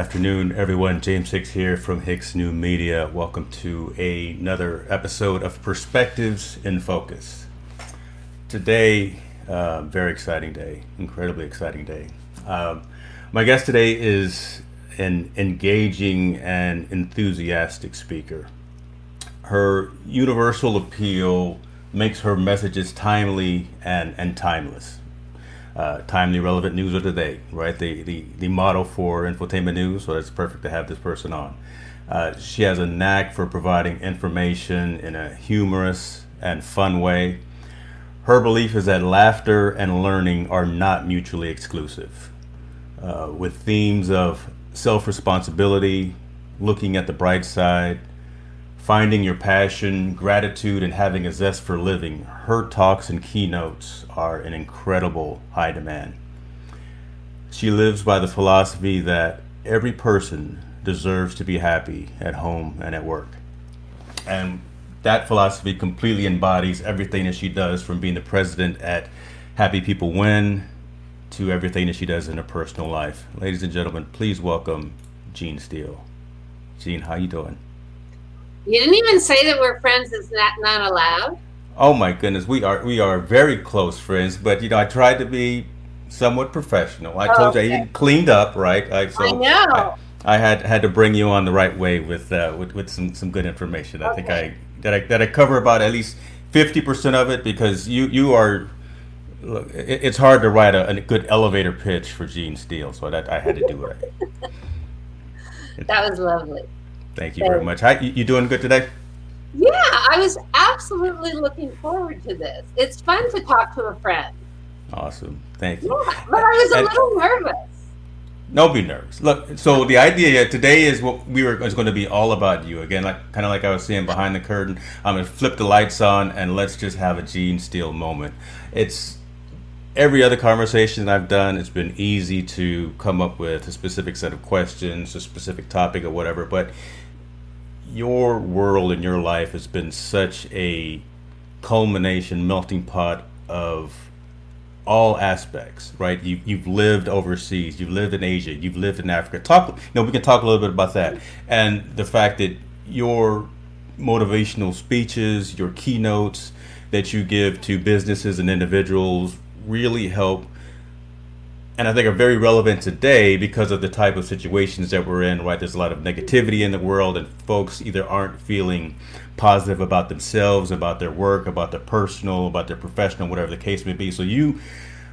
Afternoon, everyone. James Hicks here from Hicks New Media. Welcome to another episode of Perspectives in Focus. Today, uh, very exciting day, incredibly exciting day. Um, my guest today is an engaging and enthusiastic speaker. Her universal appeal makes her messages timely and, and timeless uh, timely, relevant news of the day, right? The, the, the model for infotainment news, so it's perfect to have this person on. Uh, she has a knack for providing information in a humorous and fun way. Her belief is that laughter and learning are not mutually exclusive. Uh, with themes of self responsibility, looking at the bright side, finding your passion, gratitude, and having a zest for living, her talks and keynotes are in incredible high demand. She lives by the philosophy that every person deserves to be happy at home and at work. And that philosophy completely embodies everything that she does from being the president at Happy People Win to everything that she does in her personal life. Ladies and gentlemen, please welcome Jean Steel. Jean, how you doing? You didn't even say that we're friends. Is that not allowed? Oh my goodness, we are we are very close friends. But you know, I tried to be somewhat professional. I oh, told okay. you I even cleaned up, right? I, so I know. I, I, had had to bring you on the right way with uh, with, with some, some good information. I okay. think I that I that I cover about at least fifty percent of it because you you are. Look, it, it's hard to write a, a, good elevator pitch for Jean Steel, so that I had to do it. that was lovely. Thank you very much. Hi, you doing good today? Yeah, I was absolutely looking forward to this. It's fun to talk to a friend. Awesome. Thank you. Yeah, but I was a little nervous. Don't be nervous. Look, so the idea today is what we were is going to be all about you again, like kind of like I was saying behind the curtain. I'm gonna flip the lights on and let's just have a Jean Steel moment. It's every other conversation I've done, it's been easy to come up with a specific set of questions, a specific topic, or whatever. But your world and your life has been such a culmination, melting pot of all aspects, right? You, you've lived overseas, you've lived in Asia, you've lived in Africa. Talk, you know, we can talk a little bit about that, and the fact that your motivational speeches, your keynotes that you give to businesses and individuals really help and I think are very relevant today because of the type of situations that we're in, right? There's a lot of negativity in the world, and folks either aren't feeling positive about themselves, about their work, about their personal, about their professional, whatever the case may be. So you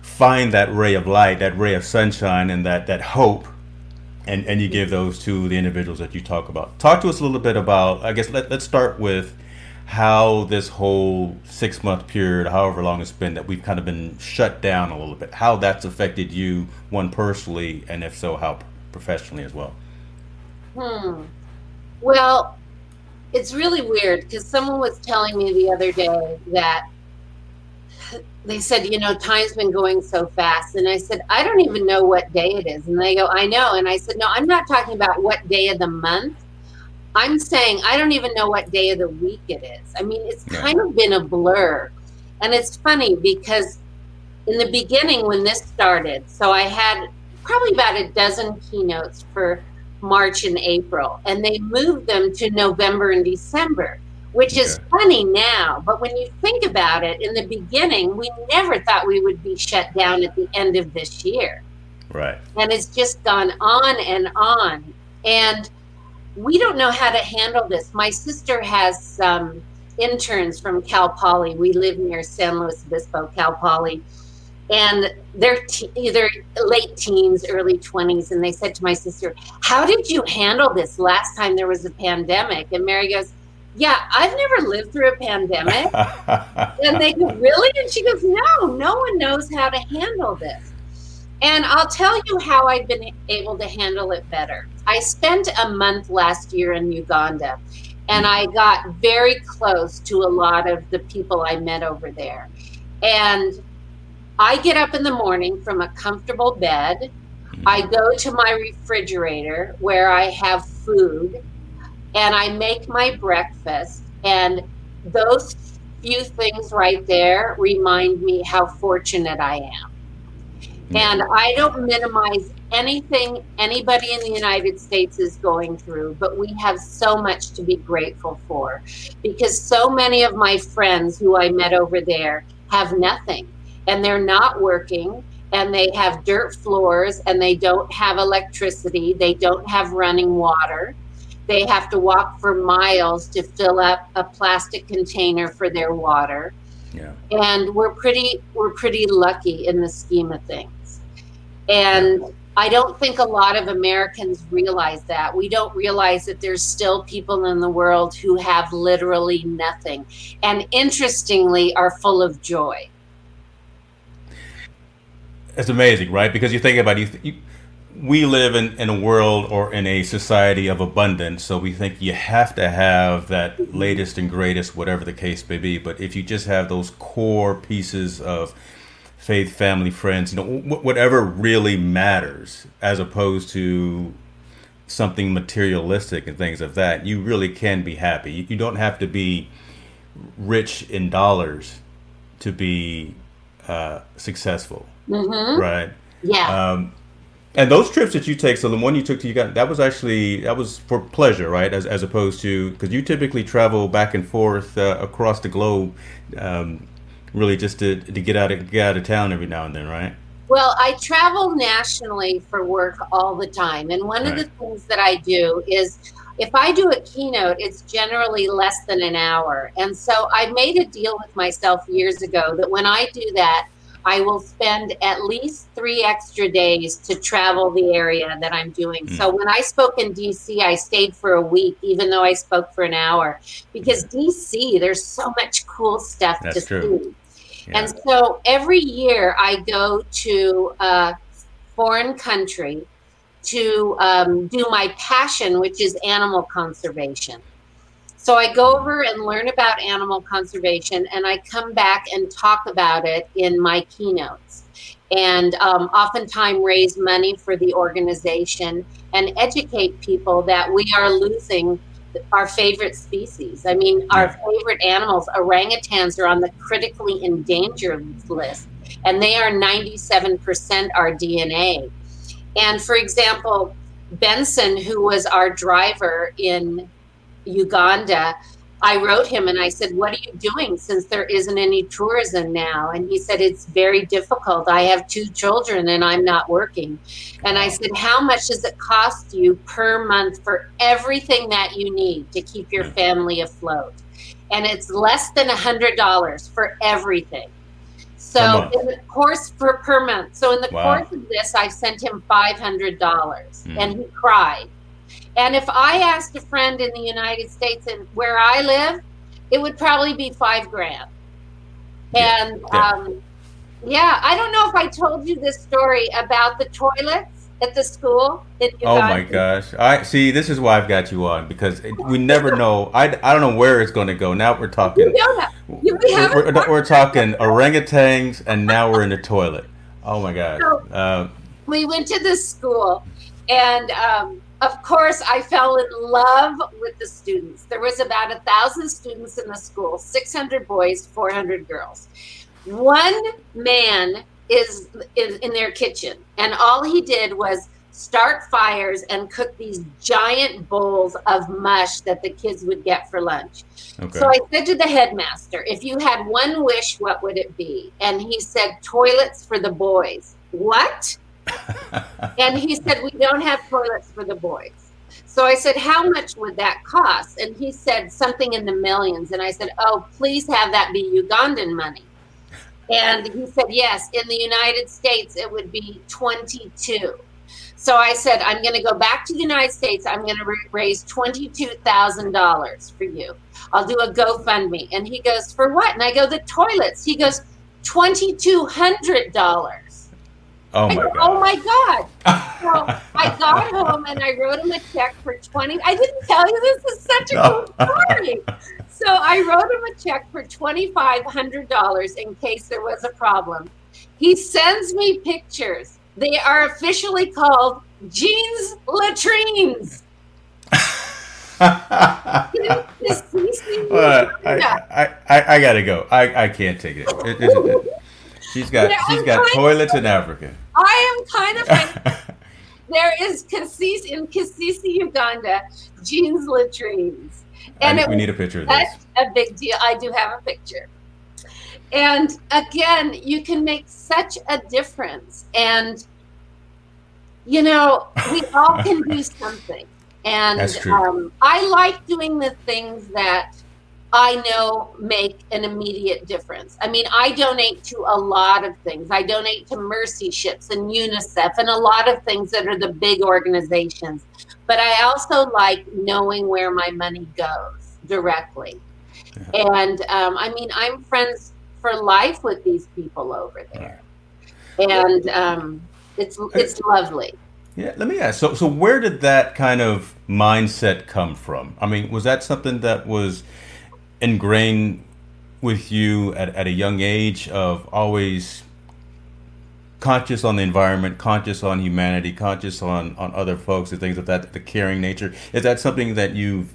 find that ray of light, that ray of sunshine, and that, that hope, and, and you give those to the individuals that you talk about. Talk to us a little bit about, I guess, let, let's start with how this whole six month period, however long it's been, that we've kind of been shut down a little bit, how that's affected you, one personally, and if so, how professionally as well. Hmm. Well, it's really weird because someone was telling me the other day that they said, you know, time's been going so fast. And I said, I don't even know what day it is. And they go, I know. And I said, no, I'm not talking about what day of the month. I'm saying I don't even know what day of the week it is. I mean, it's kind of been a blur. And it's funny because in the beginning when this started, so I had probably about a dozen keynotes for March and April, and they moved them to November and December, which is funny now. But when you think about it, in the beginning, we never thought we would be shut down at the end of this year. Right. And it's just gone on and on. And we don't know how to handle this. My sister has some interns from Cal Poly. We live near San Luis Obispo, Cal Poly. And they're either late teens, early 20s. And they said to my sister, How did you handle this last time there was a pandemic? And Mary goes, Yeah, I've never lived through a pandemic. and they go, Really? And she goes, No, no one knows how to handle this. And I'll tell you how I've been able to handle it better. I spent a month last year in Uganda and I got very close to a lot of the people I met over there. And I get up in the morning from a comfortable bed. Mm-hmm. I go to my refrigerator where I have food and I make my breakfast. And those few things right there remind me how fortunate I am. And I don't minimize anything anybody in the United States is going through, but we have so much to be grateful for because so many of my friends who I met over there have nothing and they're not working and they have dirt floors and they don't have electricity, they don't have running water. They have to walk for miles to fill up a plastic container for their water. Yeah. And we're pretty we're pretty lucky in the scheme of things. And I don't think a lot of Americans realize that. We don't realize that there's still people in the world who have literally nothing and interestingly are full of joy. It's amazing, right? Because you think about it, you, you, we live in, in a world or in a society of abundance, so we think you have to have that latest and greatest, whatever the case may be. But if you just have those core pieces of faith, family, friends, you know, whatever really matters, as opposed to something materialistic and things of that, you really can be happy. You don't have to be rich in dollars to be uh, successful, mm-hmm. right? Yeah. Um, and those trips that you take, so the one you took to Uganda, that was actually that was for pleasure, right? As as opposed to because you typically travel back and forth uh, across the globe. Um, really just to, to get out of get out of town every now and then, right? Well, I travel nationally for work all the time, and one right. of the things that I do is if I do a keynote, it's generally less than an hour. And so I made a deal with myself years ago that when I do that, I will spend at least three extra days to travel the area that I'm doing. Mm. So when I spoke in DC, I stayed for a week, even though I spoke for an hour, because DC, there's so much cool stuff That's to true. see. Yeah. And so every year I go to a foreign country to um, do my passion, which is animal conservation. So I go over and learn about animal conservation, and I come back and talk about it in my keynotes. And um, oftentimes raise money for the organization and educate people that we are losing our favorite species. I mean, our favorite animals, orangutans, are on the critically endangered list, and they are 97% our DNA. And for example, Benson, who was our driver in Uganda, I wrote him and I said, What are you doing since there isn't any tourism now? And he said, It's very difficult. I have two children and I'm not working. And I said, How much does it cost you per month for everything that you need to keep your family afloat? And it's less than a $100 for everything. So in the course for per month. So in the wow. course of this, I sent him five hundred dollars, mm. and he cried. And if I asked a friend in the United States and where I live, it would probably be five grand. And yeah. Um, yeah, I don't know if I told you this story about the toilets at the school. oh my gosh! I see. This is why I've got you on because we never know. I, I don't know where it's going to go. Now we're talking. we we're, we're, we're, talking orangutans, and now we're in the toilet. Oh my gosh! So, uh, we went to this school, and um, of course, I fell in love with the students. There was about a thousand students in the school, 600 boys, 400 girls. One man is in, in their kitchen, and all he did was start fires and cook these giant bowls of mush that the kids would get for lunch. Okay. So I said to the headmaster, if you had one wish, what would it be? And he said, toilets for the boys. What? And he said, We don't have toilets for the boys. So I said, How much would that cost? And he said, Something in the millions. And I said, Oh, please have that be Ugandan money. And he said, Yes, in the United States, it would be 22. So I said, I'm going to go back to the United States. I'm going to raise $22,000 for you. I'll do a GoFundMe. And he goes, For what? And I go, The toilets. He goes, $2,200. Oh my go, god! Oh my god! so I got home and I wrote him a check for twenty. I didn't tell you this is such a no. cool story. so I wrote him a check for twenty five hundred dollars in case there was a problem. He sends me pictures. They are officially called Jean's latrines. well, I, I, I, I, gotta go. I, I can't take it. it, it, it She's got yeah, she's got toilets in Africa. I am kind of. there is Kasisi in Kasisi, Uganda, Jean's latrines, and we need a picture of this. That's a big deal. I do have a picture. And again, you can make such a difference. And you know, we all can do something. And um, I like doing the things that I know make an immediate difference. I mean, I donate to a lot of things. I donate to Mercy Ships and UNICEF and a lot of things that are the big organizations. But I also like knowing where my money goes directly. Yeah. And um, I mean, I'm friends for life with these people over there. And um, it's it's lovely. Yeah, let me ask. So, so where did that kind of mindset come from? I mean, was that something that was ingrained with you at, at a young age of always conscious on the environment, conscious on humanity, conscious on, on other folks and things of that, the caring nature? Is that something that you've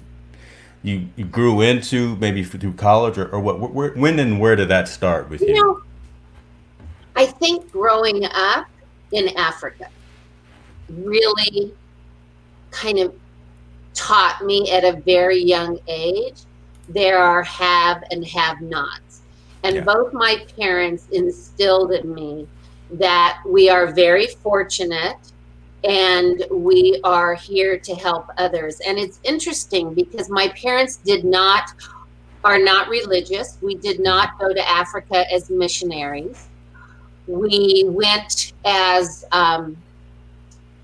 you, you grew into maybe through college or, or what? Where, when and where did that start with you? You know, I think growing up in Africa really kind of taught me at a very young age there are have and have nots. And yeah. both my parents instilled in me that we are very fortunate and we are here to help others. And it's interesting because my parents did not are not religious. We did not go to Africa as missionaries. We went as um,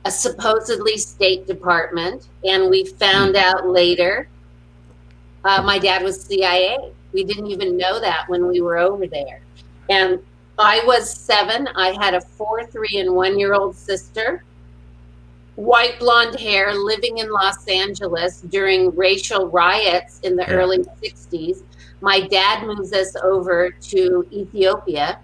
a supposedly State Department, and we found hmm. out later uh, my dad was CIA. We didn't even know that when we were over there. And I was seven. I had a four, three, and one year old sister, white blonde hair, living in Los Angeles during racial riots in the yeah. early 60s. My dad moves us over to Ethiopia,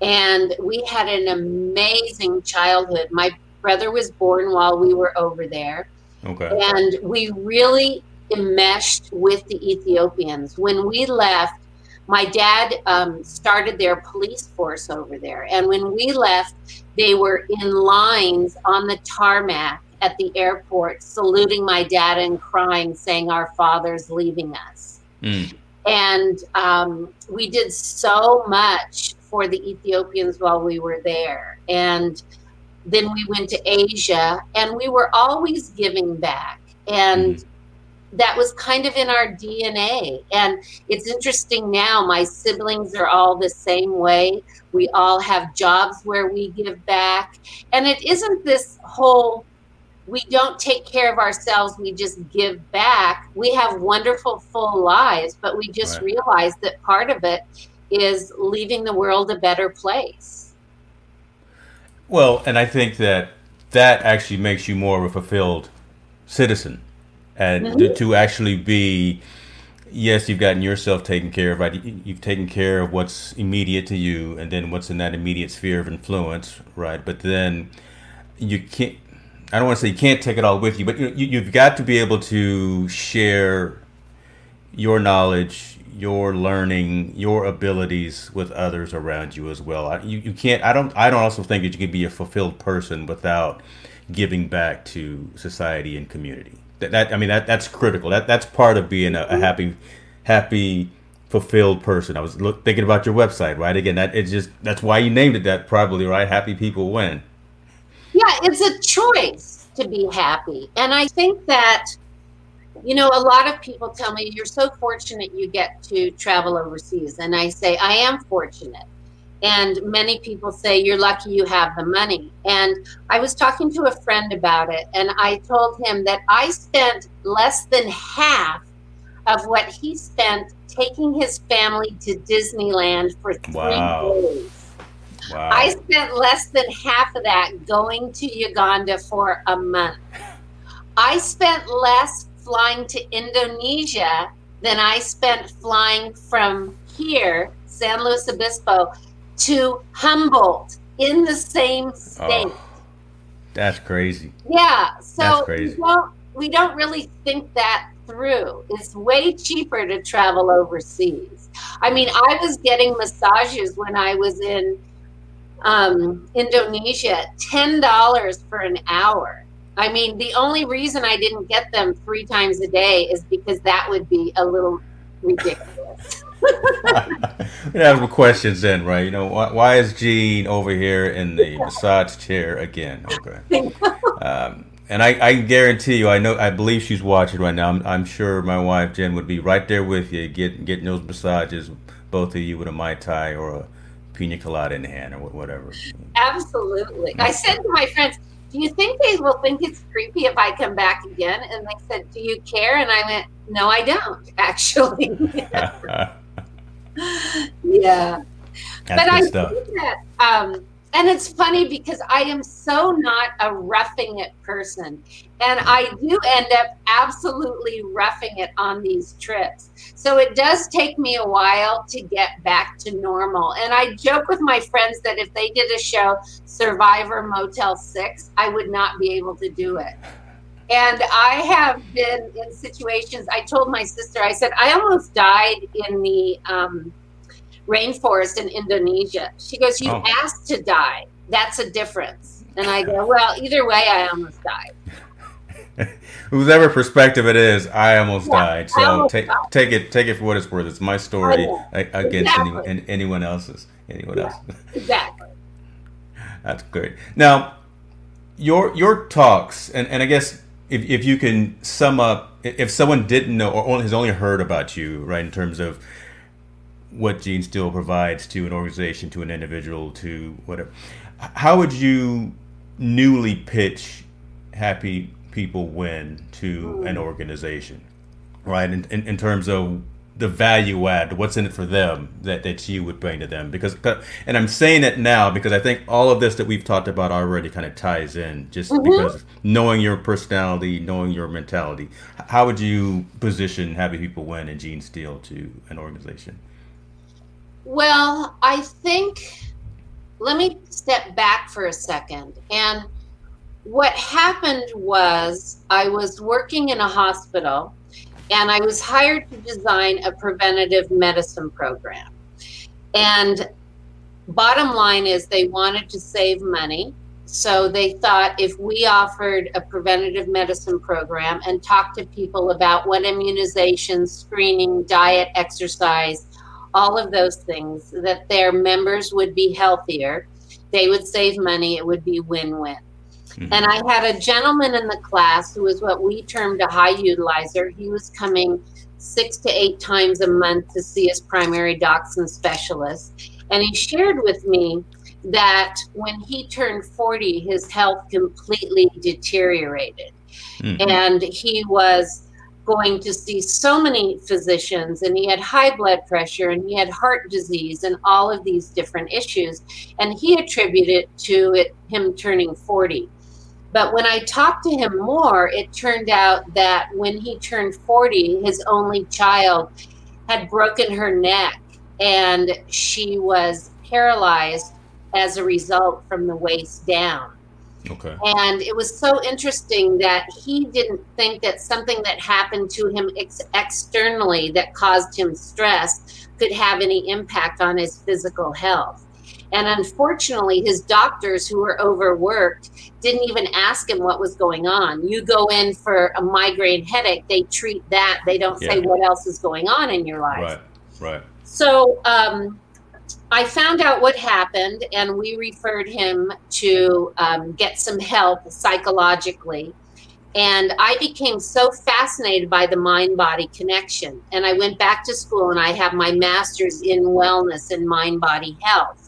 and we had an amazing childhood. My brother was born while we were over there. Okay. And we really enmeshed with the Ethiopians. When we left, my dad um, started their police force over there. And when we left, they were in lines on the tarmac at the airport, saluting my dad and crying, saying, Our father's leaving us. Mm. And um, we did so much for the Ethiopians while we were there. And then we went to Asia, and we were always giving back. And mm that was kind of in our DNA. And it's interesting now, my siblings are all the same way. We all have jobs where we give back. And it isn't this whole, we don't take care of ourselves, we just give back. We have wonderful, full lives, but we just right. realize that part of it is leaving the world a better place. Well, and I think that that actually makes you more of a fulfilled citizen and mm-hmm. to, actually be yes you've gotten yourself taken care of right? You've taken care of what's immediate to you and then what's in that immediate sphere of influence right? But then you can't i don't want to say you can't take it all with you but you, you've got to be able to share your knowledge your learning your abilities with others around you as well. You, you can't i don't i don't also think that you can be a fulfilled person without giving back to society and community that, I mean that that's critical. That that's part of being a, a happy, happy, fulfilled person. I was look, thinking about your website, right? Again, that it's just that's why you named it that, probably, right? Happy people win. Yeah, it's a choice to be happy, and I think that you know a lot of people tell me you're so fortunate you get to travel overseas, and I say I am fortunate and many people say, You're lucky you have the money. And I was talking to a friend about it, and I told him that I spent less than half of what he spent taking his family to Disneyland for three wow. days. Wow. I spent less than half of that going to Uganda for a month. I spent less flying to Indonesia than I spent flying from here, San Luis Obispo, to Humboldt in the same state. Oh, that's crazy. Yeah. So crazy. We, don't, we don't really think that through. It's way cheaper to travel overseas. I mean, I was getting massages when I was in um, Indonesia, ten dollars for an hour. I mean, the only reason I didn't get them three times a day is because that would be a little ridiculous. We have some questions then, right? You know, why, why is Jean over here in the massage chair again? Okay. Um, and I, I guarantee you, I know, I believe she's watching right now. I'm, I'm sure my wife Jen would be right there with you, getting getting those massages, both of you with a mai tai or a pina colada in hand or whatever. Absolutely. I said to my friends, "Do you think they will think it's creepy if I come back again?" And they said, "Do you care?" And I went, "No, I don't actually." yeah. That's but I stuff. think that um, and it's funny because I am so not a roughing it person. And I do end up absolutely roughing it on these trips. So it does take me a while to get back to normal. And I joke with my friends that if they did a show, Survivor Motel 6, I would not be able to do it. And I have been in situations, I told my sister, I said, I almost died in the, um, rainforest in Indonesia. She goes, You oh. asked to die. That's a difference. And I go, Well, either way, I almost died. Whoever perspective it is, I almost yeah, died. So almost take died. take it take it for what it's worth. It's my story against exactly. any, anyone else's. Anyone yeah, else. exactly. That's great. Now, your your talks, and, and I guess if, if you can sum up, if someone didn't know or only, has only heard about you, right, in terms of what Jean Steel provides to an organization, to an individual, to whatever. How would you newly pitch Happy People Win to an organization, right? In, in, in terms of the value add, what's in it for them that, that you would bring to them? Because, and I'm saying it now because I think all of this that we've talked about already kind of ties in just mm-hmm. because knowing your personality, knowing your mentality. How would you position Happy People Win and Jean Steel to an organization? Well, I think, let me step back for a second. And what happened was I was working in a hospital and I was hired to design a preventative medicine program. And bottom line is they wanted to save money. So they thought if we offered a preventative medicine program and talked to people about what immunization, screening, diet, exercise, all of those things, that their members would be healthier, they would save money, it would be win win. Mm-hmm. And I had a gentleman in the class who was what we termed a high utilizer. He was coming six to eight times a month to see his primary docs and specialists. And he shared with me that when he turned 40, his health completely deteriorated. Mm-hmm. And he was going to see so many physicians and he had high blood pressure and he had heart disease and all of these different issues and he attributed it to it him turning 40 but when i talked to him more it turned out that when he turned 40 his only child had broken her neck and she was paralyzed as a result from the waist down Okay. And it was so interesting that he didn't think that something that happened to him ex- externally that caused him stress could have any impact on his physical health. And unfortunately, his doctors who were overworked didn't even ask him what was going on. You go in for a migraine headache, they treat that. They don't yeah. say what else is going on in your life. Right, right. So, um, I found out what happened, and we referred him to um, get some help psychologically. And I became so fascinated by the mind body connection. And I went back to school and I have my master's in wellness and mind body health.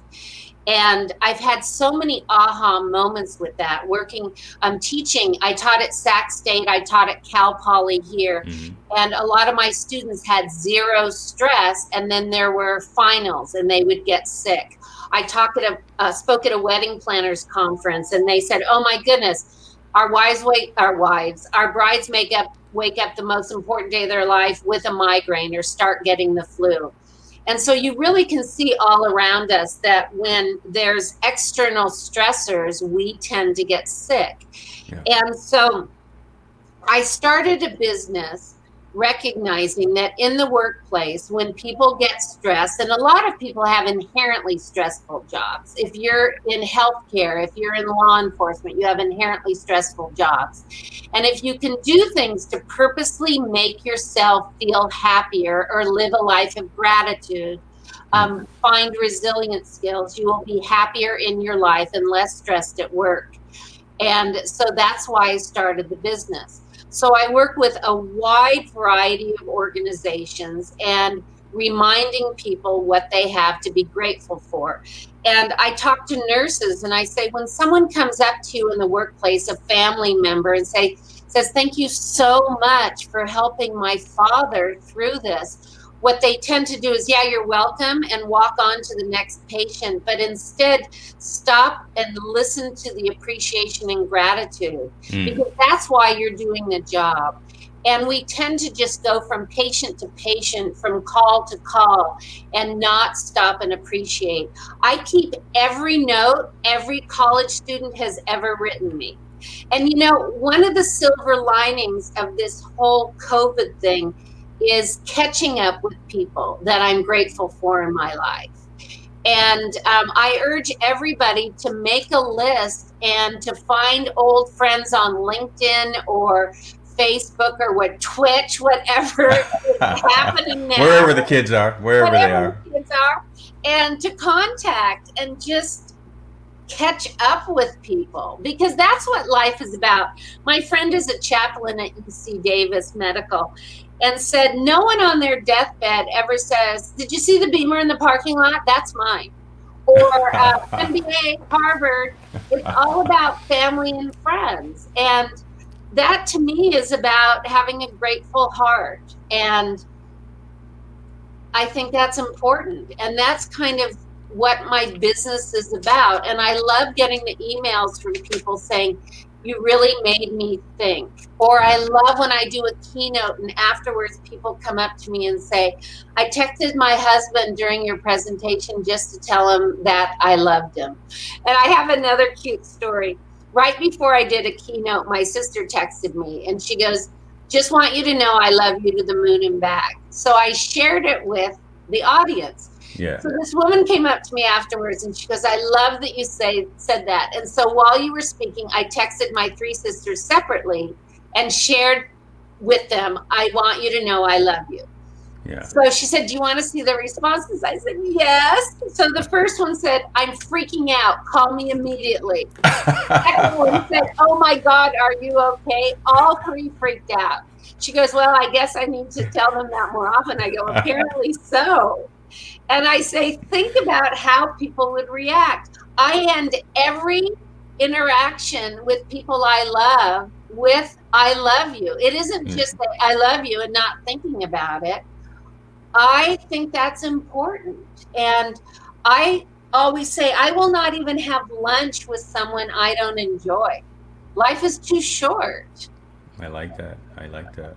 And I've had so many aha moments with that. Working, um, teaching, I taught at Sac State, I taught at Cal Poly here, mm-hmm. and a lot of my students had zero stress. And then there were finals, and they would get sick. I talked at a uh, spoke at a wedding planners conference, and they said, "Oh my goodness, our wives wake our wives, our brides make up wake up the most important day of their life with a migraine or start getting the flu." And so you really can see all around us that when there's external stressors, we tend to get sick. Yeah. And so I started a business recognizing that in the workplace, when people get stressed, and a lot of people have inherently stressful jobs. If you're in healthcare, if you're in law enforcement, you have inherently stressful jobs. And if you can do things to purposely make yourself feel happier or live a life of gratitude, um, find resilient skills, you will be happier in your life and less stressed at work. And so that's why I started the business. So I work with a wide variety of organizations and reminding people what they have to be grateful for. And I talk to nurses and I say, when someone comes up to you in the workplace, a family member, and say, says, Thank you so much for helping my father through this what they tend to do is, yeah, you're welcome, and walk on to the next patient. But instead, stop and listen to the appreciation and gratitude mm. because that's why you're doing the job. And we tend to just go from patient to patient, from call to call, and not stop and appreciate. I keep every note every college student has ever written me. And you know, one of the silver linings of this whole COVID thing is catching up with people that I'm grateful for in my life. And um, I urge everybody to make a list and to find old friends on LinkedIn or Facebook or what Twitch, whatever is happening now. Wherever the kids are, wherever they are. The kids are, and to contact and just catch up with people because that's what life is about. My friend is a chaplain at UC Davis Medical, and said no one on their deathbed ever says, "Did you see the Beamer in the parking lot? That's mine." Or uh, MBA, Harvard. It's all about family and friends, and that to me is about having a grateful heart, and I think that's important, and that's kind of what my business is about. And I love getting the emails from people saying, you really made me think. Or I love when I do a keynote and afterwards people come up to me and say, I texted my husband during your presentation just to tell him that I loved him. And I have another cute story. Right before I did a keynote, my sister texted me and she goes, Just want you to know I love you to the moon and back. So I shared it with the audience. Yeah. So this woman came up to me afterwards and she goes, I love that you say said that. And so while you were speaking, I texted my three sisters separately and shared with them, I want you to know I love you. Yeah. So she said, Do you want to see the responses? I said, Yes. So the first one said, I'm freaking out. Call me immediately. the second one said, Oh my God, are you okay? All three freaked out. She goes, Well, I guess I need to tell them that more often. I go, Apparently so. And I say, think about how people would react. I end every interaction with people I love with I love you. It isn't mm. just that I love you and not thinking about it. I think that's important. And I always say, I will not even have lunch with someone I don't enjoy. Life is too short. I like that. I like that.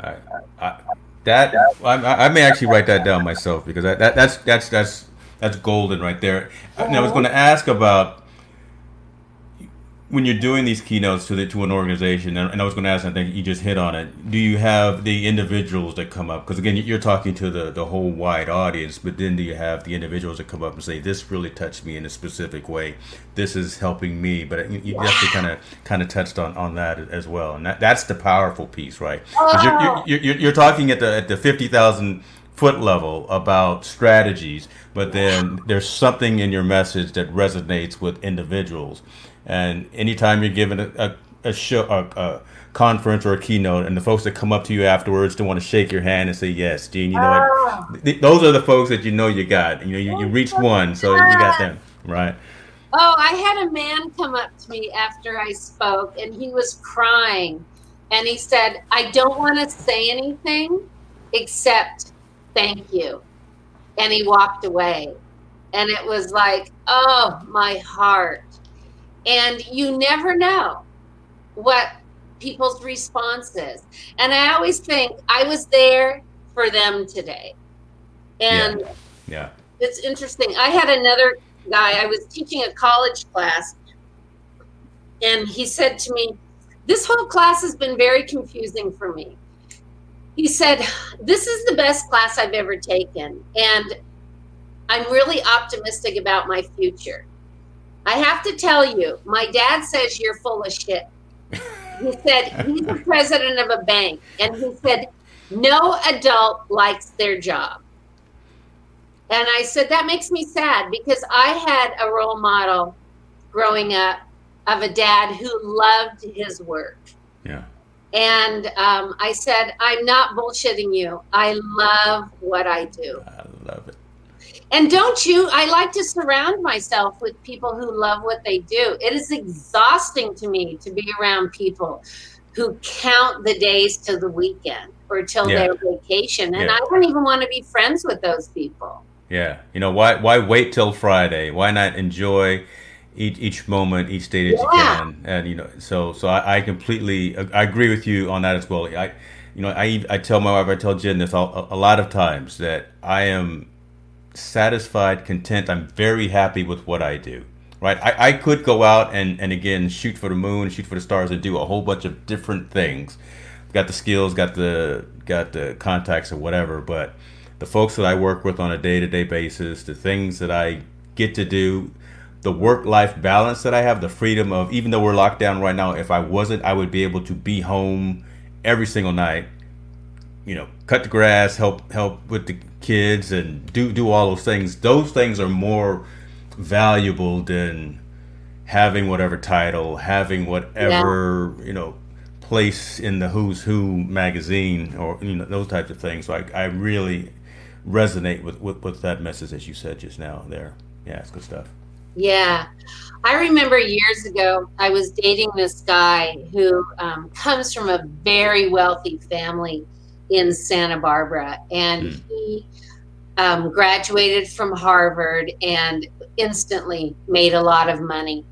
I, I, that I, I, may actually write that down myself because that, that that's that's that's that's golden right there. And I was going to ask about when you're doing these keynotes to the, to an organization, and, I was going to ask, I think you just hit on it. Do you have the individuals that come up? Because again, you're talking to the the whole wide audience, but then do you have the individuals that come up and say, "This really touched me in a specific way. This is helping me." But uh, you, you definitely kind of kind of touched on, on that as well, and that, that's the powerful piece, right? Oh. You're, you're, you're, talking at the at the fifty thousand foot level about strategies, but then there's something in your message that resonates with individuals. And anytime you're giving a, a, a show, a, a, conference or a keynote, and the folks that come up to you afterwards to want to shake your hand and say, "Yes, Jean," you know oh. Th- those are the folks that you know you got. You know, you, you reached one, so you got them right. Oh, I had a man come up to me after I spoke, and he was crying, and he said, "I don't want to say anything except thank you," and he walked away, and it was like, oh, my heart and you never know what people's response is. And I always think I was there for them today. And yeah. yeah. It's interesting. I had another guy, I was teaching a college class, and he said to me, This whole class has been very confusing for me. He said, This is the best class I've ever taken. And I'm really optimistic about my future. I have to tell you, my dad says you're full of shit. He said he's the president of a bank, and he said no adult likes their job. And I said that makes me sad because I had a role model growing up of a dad who loved his work. Yeah. And um, I said, I'm not bullshitting you. I love what I do. I love it. And don't you? I like to surround myself with people who love what they do. It is exhausting to me to be around people who count the days to the weekend or till Yeah. their vacation. And Yeah. I don't even want to be friends with those people. Yeah. You know, why why wait till Friday? Why not enjoy each each moment, each day that you can? And you know, so so I, I completely I agree with you on that as well. I you know, I I tell my wife, I tell Jen this a, a lot of times that I am satisfied, content. I'm very happy with what I do. Right? I, I could go out and, and again shoot for the moon, shoot for the stars, and do a whole bunch of different things. Got the skills, got the got the contacts or whatever, but the folks that I work with on a day to day basis, the things that I get to do, the work life balance that I have, the freedom of even though we're locked down right now, if I wasn't, I would be able to be home every single night you know, cut the grass, help help with the kids, and do do all those things. Those things are more valuable than having whatever title, having whatever you know place in the Who's Who magazine, or you know those types of things. So I, I really resonate with, with with that message as you said just now. There, yeah, it's good stuff. Yeah. I remember years ago, I was dating this guy who um, comes from a very wealthy family in Santa Barbara. And Hmm. he um, graduated from Harvard and instantly made a lot of money.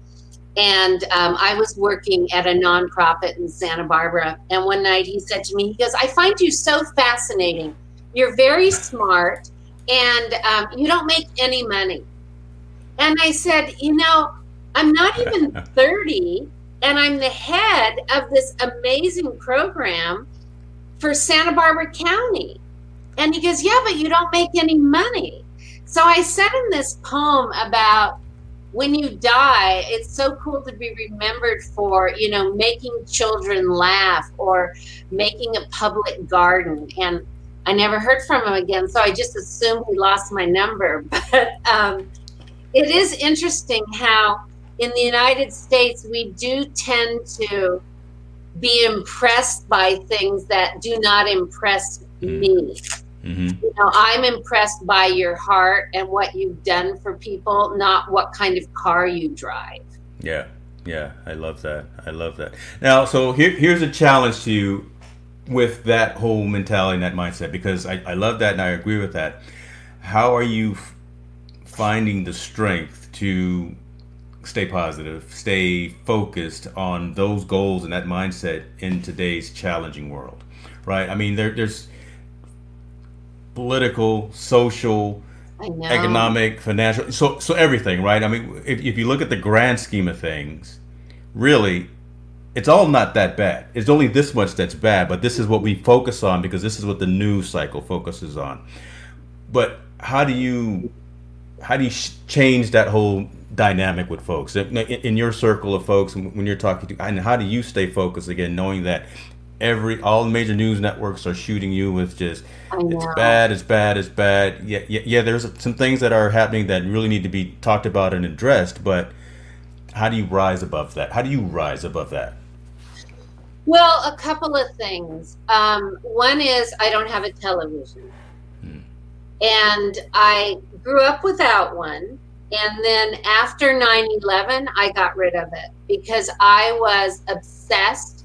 And um, I was working at a nonprofit in Santa Barbara. And one night he said to me, he goes, I find you so fascinating. You're very smart and um, you don't make any money. And I said, you know, I'm not even 30 and I'm the head of this amazing program for Santa Barbara County. And he goes, yeah, but you don't make any money. So I said in this poem about when you die, it's so cool to be remembered for, you know, making children laugh or making a public garden. And I never heard from him again, so I just assumed he lost my number. But um, it is interesting how in the United States we do tend to be impressed by things that do not impress Mm. me. hmm You know, I'm impressed by your heart and what you've done for people, not what kind of car you drive. Yeah, yeah, I love that. I love that. Now, so here, here's a challenge to you with that whole mentality and that mindset because I, I love that and I agree with that. How are you finding the strength to stay positive, stay focused on those goals and that mindset in today's challenging world? Right? I mean, there, there's political, social, economic, financial, so so everything, right? I mean, if, if you look at the grand scheme of things, really, it's all not that bad. It's only this much that's bad, but this is what we focus on because this is what the news cycle focuses on. But how do you how do you sh- change that whole dynamic with folks in, in your circle of folks when you're talking to and how do you stay focused again knowing that every all the major news networks are shooting you with just it's bad, it's bad, it's bad. Yeah, yeah, yeah. There's some things that are happening that really need to be talked about and addressed. But how do you rise above that? How do you rise above that? Well, a couple of things. Um, one is I don't have a television. Hmm. And I grew up without one. And then after 9 11, I got rid of it because I was obsessed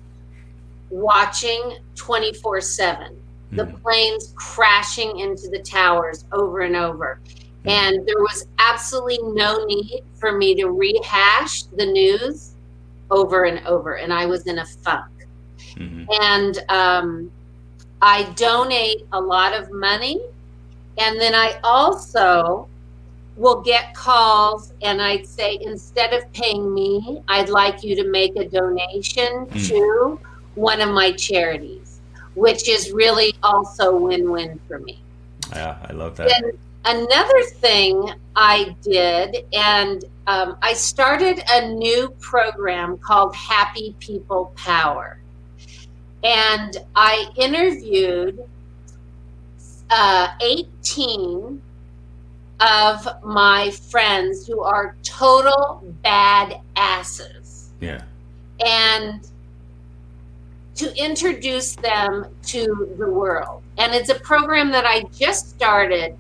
watching 24 7 the Mhm. planes crashing into the towers over and over. And there was absolutely no need for me to rehash the news over and over. And I was in a funk. Mhm. And um, I donate a lot of money. And then I also will get calls and I'd say, instead of paying me, I'd like you to make a donation Mm. to one of my charities. which is really also win-win for me. Yeah, I love that. And another thing I did, and um, I started a new program called Happy People Power. And I interviewed uh, 18 of my friends who are total bad asses. Yeah. And to introduce them to the world. And it's a program that I just started,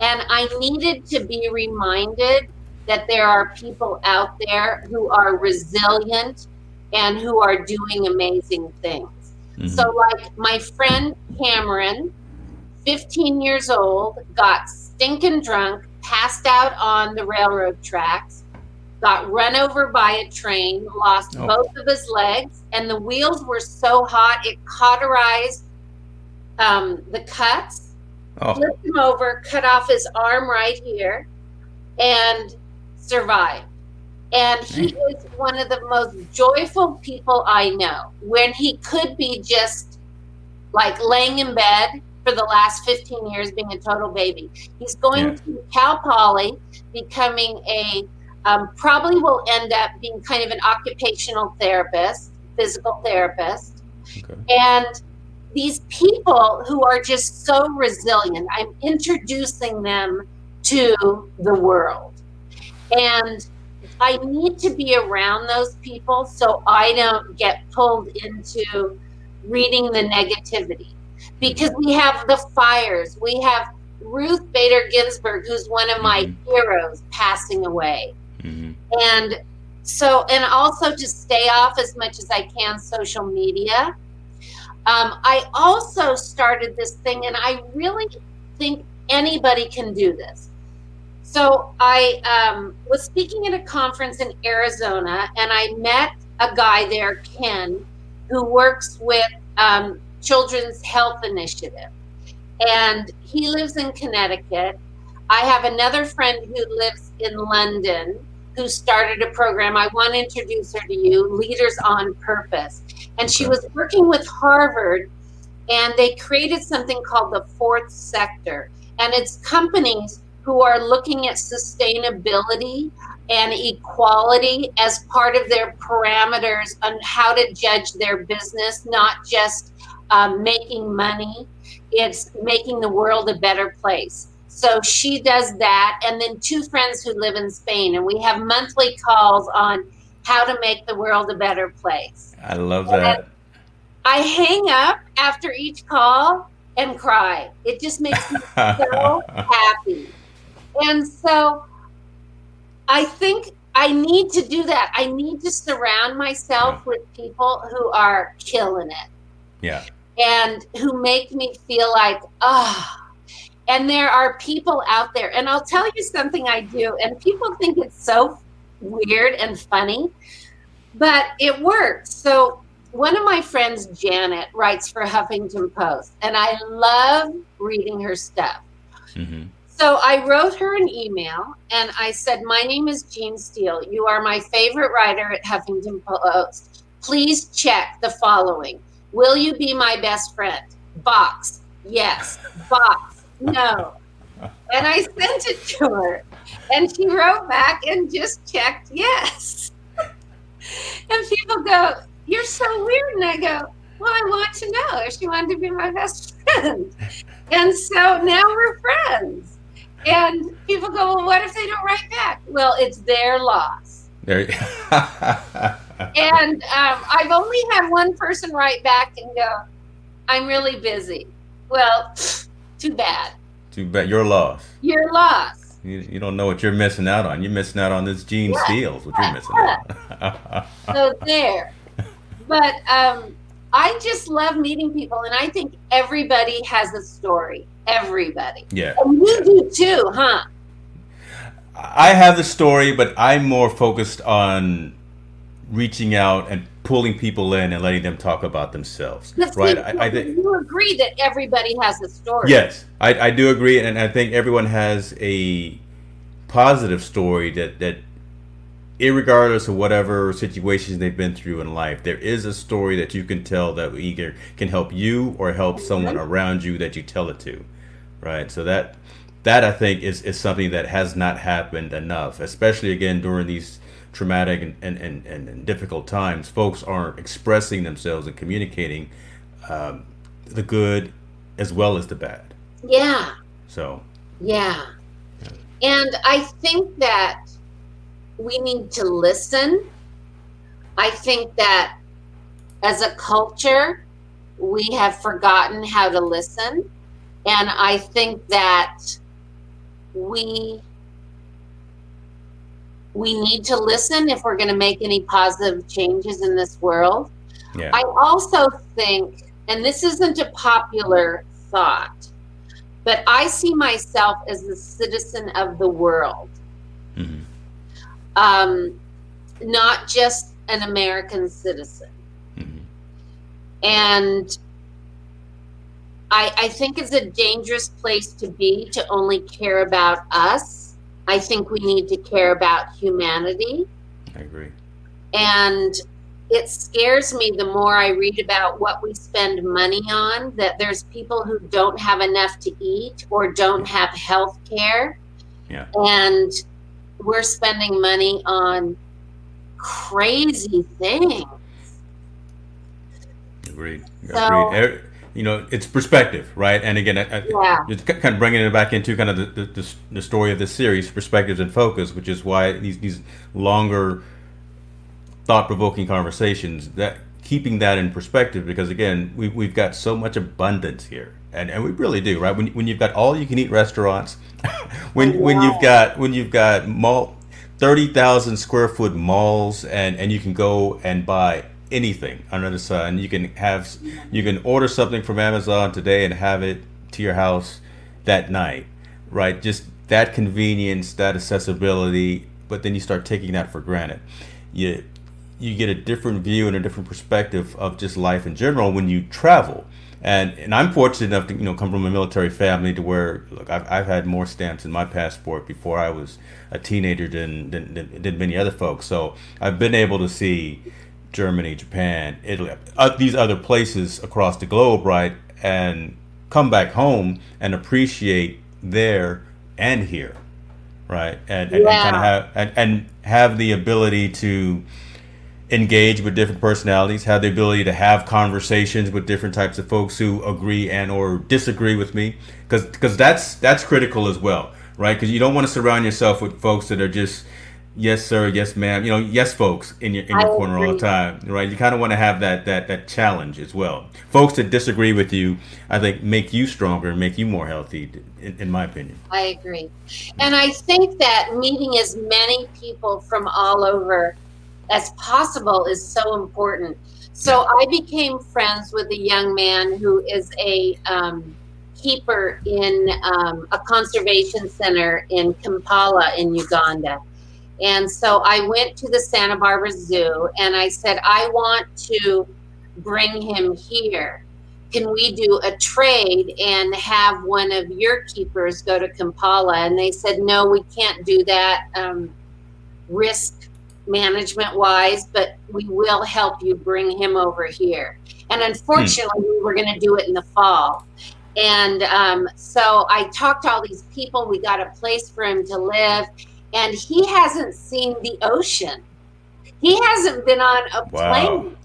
and I needed to be reminded that there are people out there who are resilient and who are doing amazing things. Mm-hmm. So, like my friend Cameron, 15 years old, got stinking drunk, passed out on the railroad tracks, got run over by a train, lost oh. both of his legs, and the wheels were so hot it cauterized um, the cuts, oh. flipped him over, cut off his arm right here, and survived. And he is one of the most joyful people I know. When he could be just like laying in bed for the last 15 years being a total baby. He's going yeah. to Cal Poly, becoming a um, probably will end up being kind of an occupational therapist, physical therapist. Okay. And these people who are just so resilient, I'm introducing them to the world. And I need to be around those people so I don't get pulled into reading the negativity. Because we have the fires, we have Ruth Bader Ginsburg, who's one of my mm-hmm. heroes, passing away. Mm-hmm. And so, and also to stay off as much as I can social media. Um, I also started this thing, and I really think anybody can do this. So I um, was speaking at a conference in Arizona, and I met a guy there, Ken, who works with um, Children's Health Initiative, and he lives in Connecticut. I have another friend who lives in London, who started a program. I want to introduce her to you, Leaders on Purpose. And she was working with Harvard, and they created something called the fourth sector. And it's companies who are looking at sustainability and equality as part of their parameters on how to judge their business, not just um, making money, it's making the world a better place. So she does that. And then two friends who live in Spain. And we have monthly calls on how to make the world a better place. I love that. And I hang up after each call and cry. It just makes me so happy. And so I think I need to do that. I need to surround myself yeah. with people who are killing it. Yeah. And who make me feel like, ah, oh, and there are people out there, and I'll tell you something I do, and people think it's so weird and funny, but it works. So, one of my friends, Janet, writes for Huffington Post, and I love reading her stuff. Mm-hmm. So I wrote her an email and I said, My name is Jean Steel. You are my favorite writer at Huffington Post. Please check the following Will you be my best friend? Box. Yes. Box no. And I sent it to her. And she wrote back and just checked yes. and people go, You're so weird. And I go, Well, I want to know if she wanted to be my best friend. And so now we're friends. And people go, Well, what if they don't write back? Well, it's their loss. There and um, I've only had one person write back and go, I'm really busy. Well, too bad. Too bad. You're lost. You're lost. You, you don't know what you're missing out on. You're missing out on this Jean yeah. Steel's what you're missing out on. so there. But um, I just love meeting people, and I think everybody has a story. Everybody. Yeah. And you do too, huh? I have the story, but I'm more focused on reaching out and pulling people in and letting them talk about themselves. right? I, I think you agree that everybody has a story. Yes, I, I do agree, and I think everyone has a positive story that that irregardless of whatever situations they've been through in life, there is a story that you can tell that either can help you or help mm-hmm. someone around you that you tell it to, right? So that that I think is, is something that has not happened enough, especially again during these traumatic and, and, and, and difficult times. Folks aren't expressing themselves and communicating um, the good as well as the bad. Yeah. So. Yeah. And I think that we need to listen. I think that as a culture, we have forgotten how to listen. And I think that we we need to listen if we're going to make any positive changes in this world. Yeah. I also think, and this isn't a popular thought, but I see myself as a citizen of the world. Mm-hmm um, not just an American citizen. Mm-hmm. And I, I think it's a dangerous place to be to only care about us. I think we need to care about humanity. I agree. And it scares me the more I read about what we spend money on, that there's people who don't have enough to eat or don't have health care. Yeah. And we're spending money on crazy things. Agreed. So, Agreed. You know, it's perspective, right? And again, I, yeah. just kind of bringing it back into kind of the, the, the story of this series, Perspectives in Focus, which is why these these longer, thought-provoking conversations that keeping that in perspective, because again, we we've got so much abundance here and, and we really do, right? When, when you've got all you can eat restaurants, when when you've got when you've got mall, thirty thousand square foot malls, and and you can go and buy anything under the sun. You can have you can order something from Amazon today and have it to your house that night, right? Just that convenience, that accessibility, but then you start taking that for granted. You you get a different view and a different perspective of just life in general when you travel and and I'm fortunate enough to you know come from a military family to where look I've, I've had more stamps in my passport before I was a teenager than, than than, than many other folks. So I've been able to see Germany, Japan, Italy, uh, these other places across the globe, right, and come back home and appreciate there and here, right, and, and, yeah. and kind of have and, and have the ability to engage with different personalities, have the ability to have conversations with different types of folks who agree and or disagree with me, because because that's that's critical as well, right? Because you don't want to surround yourself with folks that are just yes sir, yes ma'am, you know, yes folks in your in your I corner agree. all the time, right? You kind of want to have that that that challenge as well. Folks that disagree with you, I think, make you stronger, and make you more healthy, in, in my opinion. I agree, and I think that meeting as many people from all over as possible is so important. So I became friends with a young man who is a um, keeper in um, a conservation center in Kampala in Uganda. And so I went to the Santa Barbara Zoo and I said, I want to bring him here. Can we do a trade and have one of your keepers go to Kampala? And they said, no, we can't do that. Um, risk management wise, but we will help you bring him over here. And unfortunately, mm. we were going to do it in the fall. And um, so I talked to all these people. We got a place for him to live, and he hasn't seen the ocean. He hasn't been on a wow. plane.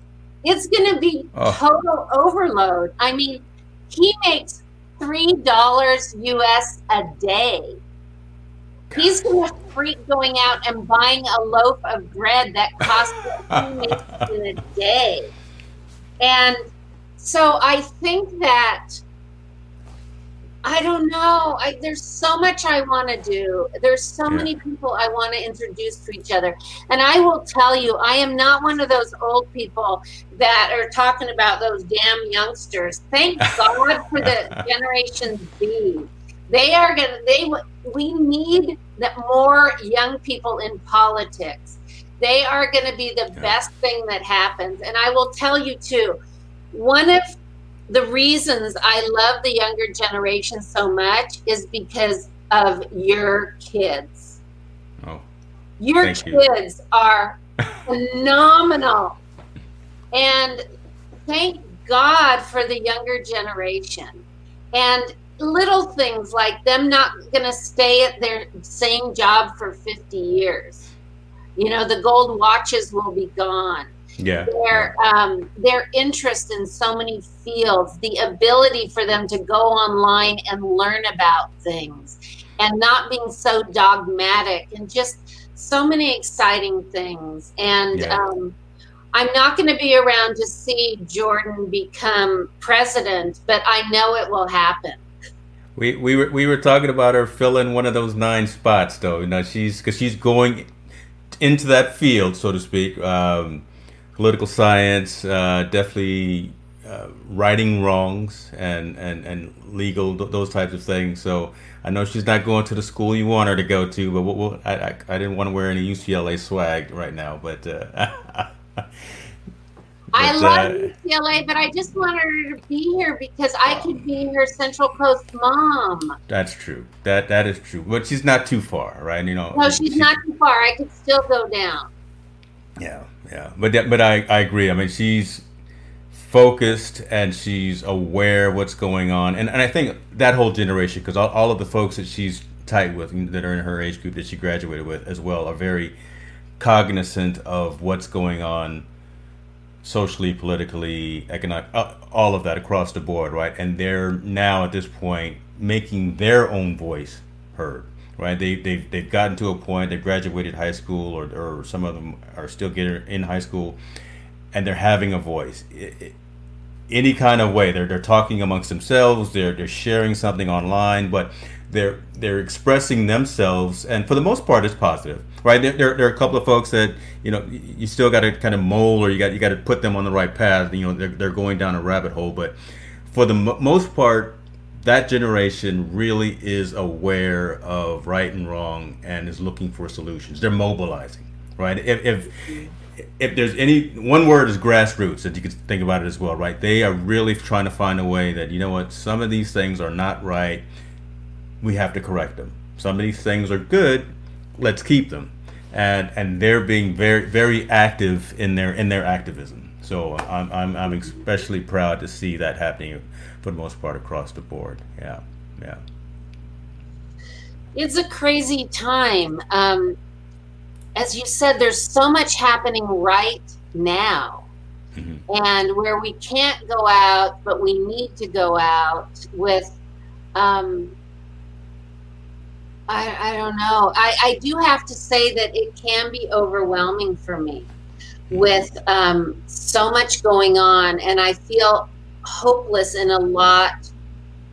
It's going to be oh. total overload. I mean, he makes three dollars US a day He's going to freak going out and buying a loaf of bread that costs two in a day. And so I think that I don't know. I, there's so much I want to do. There's so yeah. many people I want to introduce to each other. And I will tell you, I am not one of those old people that are talking about those damn youngsters. Thank God for the Generation Z. They are going to, they, we need that more young people in politics. They are going to be the yeah. best thing that happens. And I will tell you too, one of the reasons I love the younger generation so much is because of your kids. Oh. Your Thank kids you. are phenomenal. And thank God for the younger generation. And little things like them not going to stay at their same job for 50 years. You know, the gold watches will be gone. Yeah. Their um, their interest in so many fields, the ability for them to go online and learn about things, and not being so dogmatic, and just so many exciting things. And yeah. um, I'm not going to be around to see Jordan become president, but I know it will happen. We, we were we were talking about her filling one of those nine spots though. You know, she's because she's going into that field, so to speak. Um, political science, uh, definitely uh, righting wrongs and, and, and legal th- those types of things. So I know she's not going to the school you want her to go to, but we'll, we'll, I, I, I didn't want to wear any UCLA swag right now, but. Uh, I love uh, UCLA, but I just want her to be here because I could be her Central Coast mom. That's true. That that is true. But she's not too far, right? You know. No, she's, she's not too far. I could still go down. Yeah, yeah. But that, but I I agree. I mean, she's focused and she's aware what's going on, and and I think that whole generation, because all, all of the folks that she's tight with that are in her age group that she graduated with as well are very cognizant of what's going on socially, politically, economic, uh, all of that across the board, right? And they're now at this point making their own voice heard, right? They, they've, they've gotten to a point, They've graduated high school, or, or some of them are still getting in high school, and they're having a voice. It, it, any kind of way, they're, they're talking amongst themselves, they're, they're sharing something online, but they're they're expressing themselves, and for the most part, it's positive, right? There, there, there are a couple of folks that you know you still got to kind of mold, or you got you got to put them on the right path. You know, they're, they're going down a rabbit hole, but for the m- most part, that generation really is aware of right and wrong and is looking for solutions. They're mobilizing, right? If, if if there's any one word is grassroots that you could think about it as well, right? They are really trying to find a way that you know what some of these things are not right we have to correct them. Some of these things are good, let's keep them. And and they're being very very active in their in their activism. So I'm I'm, I'm especially proud to see that happening for the most part across the board. Yeah, yeah. It's a crazy time. Um, as you said, there's so much happening right now. Mm-hmm. And where we can't go out, but we need to go out with um, I, I don't know. I, I do have to say that it can be overwhelming for me with um, so much going on, and I feel hopeless in a lot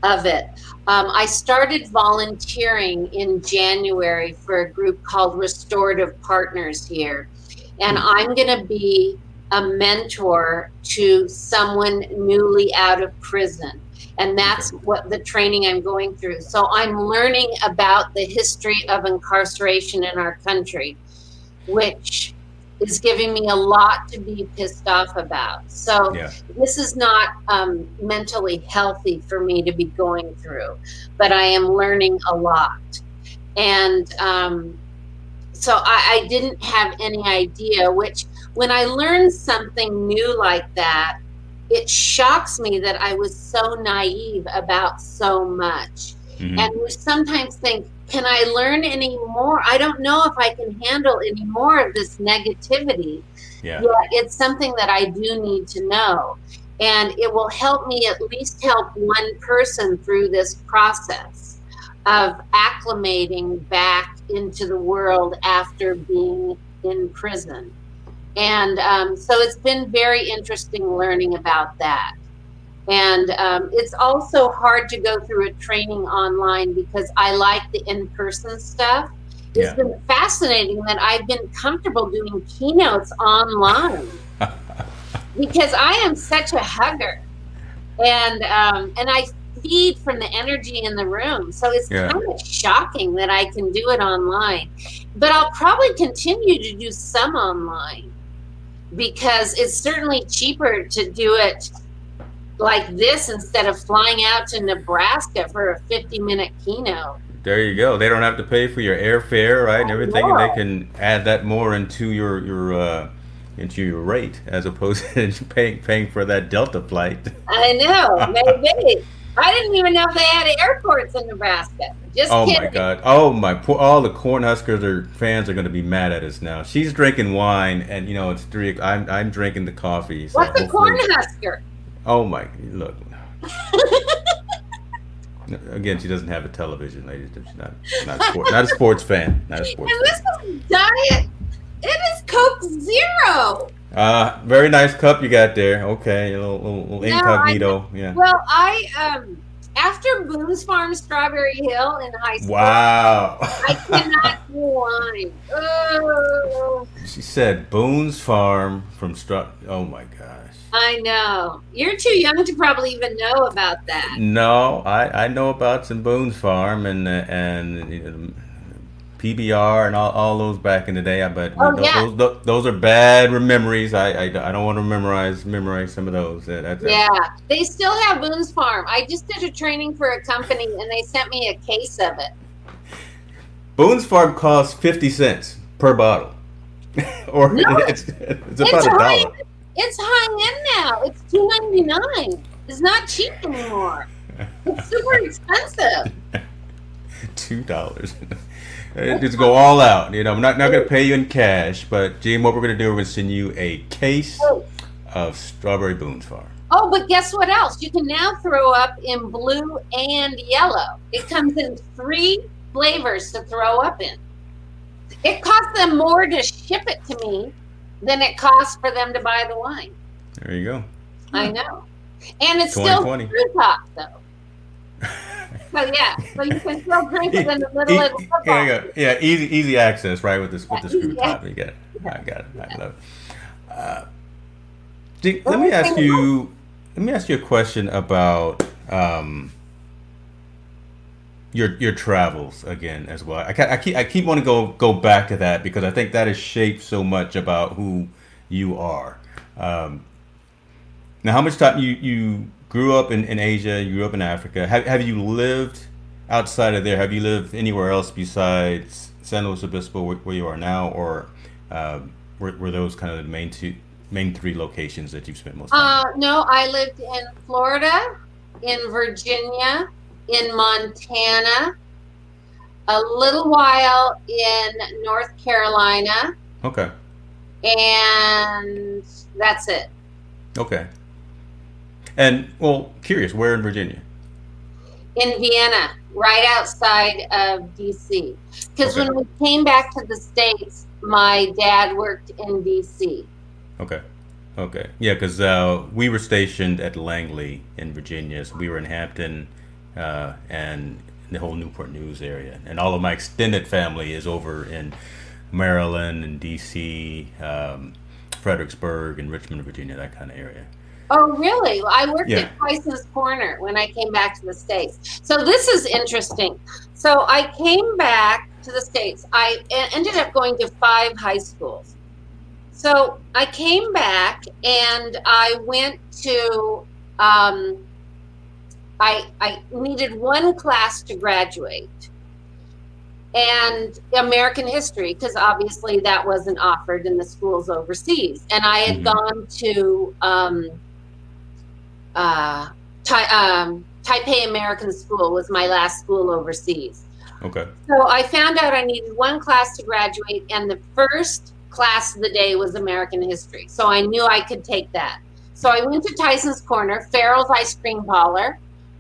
of it. Um, I started volunteering in January for a group called Restorative Partners here, and hmm. I'm going to be a mentor to someone newly out of prison and that's what the training I'm going through. So I'm learning about the history of incarceration in our country, which is giving me a lot to be pissed off about. So yeah. this is not um, mentally healthy for me to be going through, but I am learning a lot. And um, so I, I didn't have any idea, which when I learned something new like that, it shocks me that I was so naive about so much. Mm-hmm. And we sometimes think, can I learn any more? I don't know if I can handle any more of this negativity. Yeah. Yet it's something that I do need to know. And it will help me at least help one person through this process of acclimating back into the world after being in prison. And um, so it's been very interesting learning about that. And um, it's also hard to go through a training online because I like the in person stuff. It's yeah. been fascinating that I've been comfortable doing keynotes online because I am such a hugger. And um, and I feed from the energy in the room. So it's yeah. kind of shocking that I can do it online. But I'll probably continue to do some online because it's certainly cheaper to do it like this instead of flying out to Nebraska for a 50 minute keynote. there you go. They don't have to pay for your airfare, right, and everything, and they can add that more into your your uh, into your rate as opposed to paying paying for that Delta flight. I know, maybe. I didn't even know they had airports in Nebraska. Just oh kidding. my god! Oh my! Poor, all the Cornhuskers or fans are going to be mad at us now. She's drinking wine, and you know it's three. I'm I'm drinking the coffee. So What's a Cornhusker? Oh my! Look. Again, she doesn't have a television, ladies. She's not not a, sport, not a sports fan. Not a sports. And this is diet. It is Coke Zero. Uh, very nice cup you got there. Okay, a little, little, little incognito. I, yeah. Well, I um after Boone's Farm Strawberry Hill in high school. Wow. I cannot do wine. Oh. She said Boone's Farm from Straw. Oh my gosh. I know. You're too young to probably even know about that. No, I, I know about some Boone's Farm and and you know, PBR and all, all those back in the day. But oh, those, yeah. those, those are bad memories. I, I, I don't want to memorize memorize some of those. That's, yeah, they still have Boone's Farm. I just did a training for a company and they sent me a case of it. Boone's Farm costs fifty cents per bottle, or no, it's, it's about it's a dollar. It's high end now. It's two ninety nine. It's not cheap anymore. It's super expensive. Two dollars. just go all out. You know, I'm not, not going to pay you in cash, but Jean, what we're going to do, we're going to send you a case oh. of Strawberry Boone's Farm. Oh, but guess what else? You can now throw up in blue and yellow. It comes in three flavors to throw up in. It costs them more to ship it to me than it costs for them to buy the wine. There you go. I know. And it's still fruit top, though. So yeah, so you can still drink it in the middle of the football. Yeah, yeah, easy, easy access, right? With this, with the screw top, you get it. I got it. I love it. Uh, let me ask you. Let me ask you a question about um, your your travels again as well. I, I keep I keep wanting to go go back to that because I think that has shaped so much about who you are. Um, now, how much time you you grew up in, in Asia, you grew up in Africa. Have, have you lived outside of there? Have you lived anywhere else besides San Luis Obispo, where, where you are now, or uh, were, were those kind of the main two, main three locations that you've spent most time? Uh, no, I lived in Florida, in Virginia, in Montana, a little while in North Carolina. Okay. And that's it. Okay. And well, curious, where in Virginia? In Vienna, right outside of DC. Because okay. when we came back to the States, my dad worked in DC. Okay. Okay. Yeah, because uh, we were stationed at Langley in Virginia. So we were in Hampton uh, and the whole Newport News area. And all of my extended family is over in Maryland and DC, um, Fredericksburg, and Richmond, Virginia, that kind of area. Oh, really? I worked yeah. at Tyson's Corner when I came back to the States. So this is interesting. So I came back to the States. I ended up going to five high schools. So I came back and I went to, um, I, I needed one class to graduate and American history, because obviously that wasn't offered in the schools overseas. And I had mm-hmm. gone to, um, uh, um, Taipei American School was my last school overseas. Okay. So I found out I needed one class to graduate, and the first class of the day was American history. So I knew I could take that. So I went to Tyson's Corner, Farrell's Ice Cream Parlor,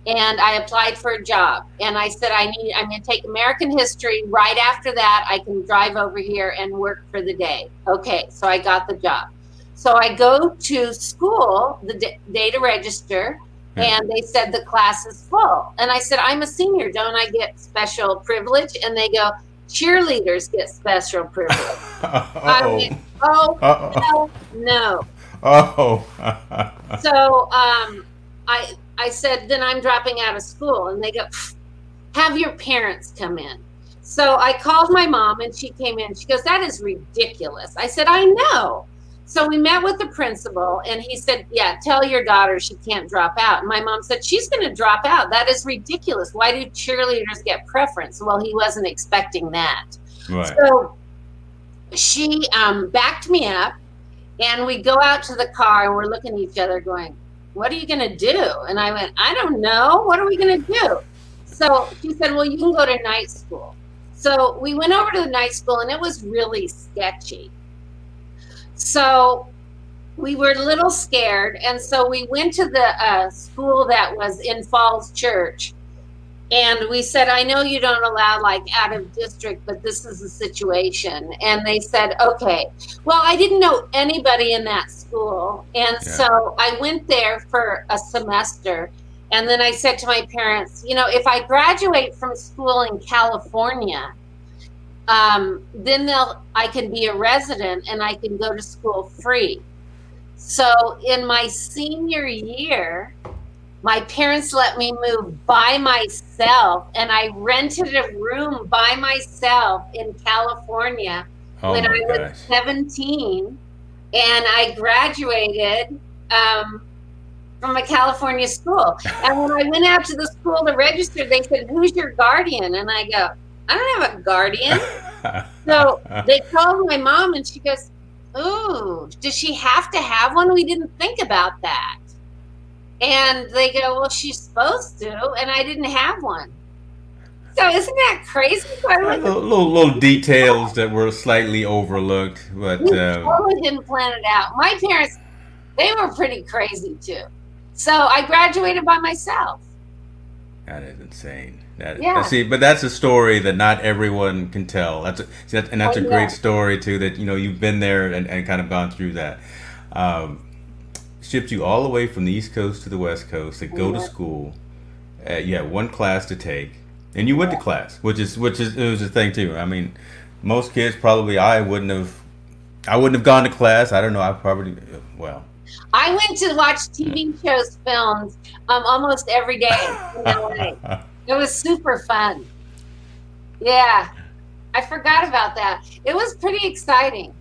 and I applied for a job. And I said I need I'm going to take American history. Right after that, I can drive over here and work for the day. Okay, so I got the job. So I go to school, the day to register, and they said the class is full. And I said, I'm a senior. Don't I get special privilege? And they go, cheerleaders get special privilege. I went, oh, Uh-oh. no, no. Oh. so um, I, I said, then I'm dropping out of school. And they go, have your parents come in. So I called my mom and she came in. She goes, that is ridiculous. I said, I know. So we met with the principal, and he said, Yeah, tell your daughter she can't drop out. And my mom said, She's going to drop out. That is ridiculous. Why do cheerleaders get preference? Well, he wasn't expecting that. Right. So she um, backed me up, and we go out to the car, and we're looking at each other, going, What are you going to do? And I went, I don't know. What are we going to do? So she said, Well, you can go to night school. So we went over to the night school, and it was really sketchy so we were a little scared. And so we went to the uh, school that was in Falls Church. And we said, I know you don't allow like out of district, but this is the situation. And they said, okay. Well, I didn't know anybody in that school. And yeah. so I went there for a semester. And then I said to my parents, you know, if I graduate from school in California, um, then they'll I can be a resident and I can go to school free. So in my senior year, my parents let me move by myself and I rented a room by myself in California oh when I was 17 and I graduated um, from a California school. And when I went out to the school to register, they said, Who's your guardian? And I go, I don't have a guardian. so they called my mom and she goes, Ooh, does she have to have one? We didn't think about that. And they go, Well, she's supposed to. And I didn't have one. So isn't that crazy? So little, little, little, details that were slightly overlooked, but we um, totally didn't plan it out. My parents, they were pretty crazy too. So I graduated by myself. That is insane. That, yeah. See, but that's a story that not everyone can tell. That's a, and that's oh, a great yeah. story too. That you know you've been there and, and kind of gone through that. Um, shipped you all the way from the East Coast to the West Coast to go yeah. to school. Uh, you had one class to take, and you went to class, which is which is it was a thing too. I mean, most kids probably I wouldn't have, I wouldn't have gone to class. I don't know. I probably well. I went to watch TV shows, films, um, almost every day. It was super fun. Yeah. I forgot about that. It was pretty exciting.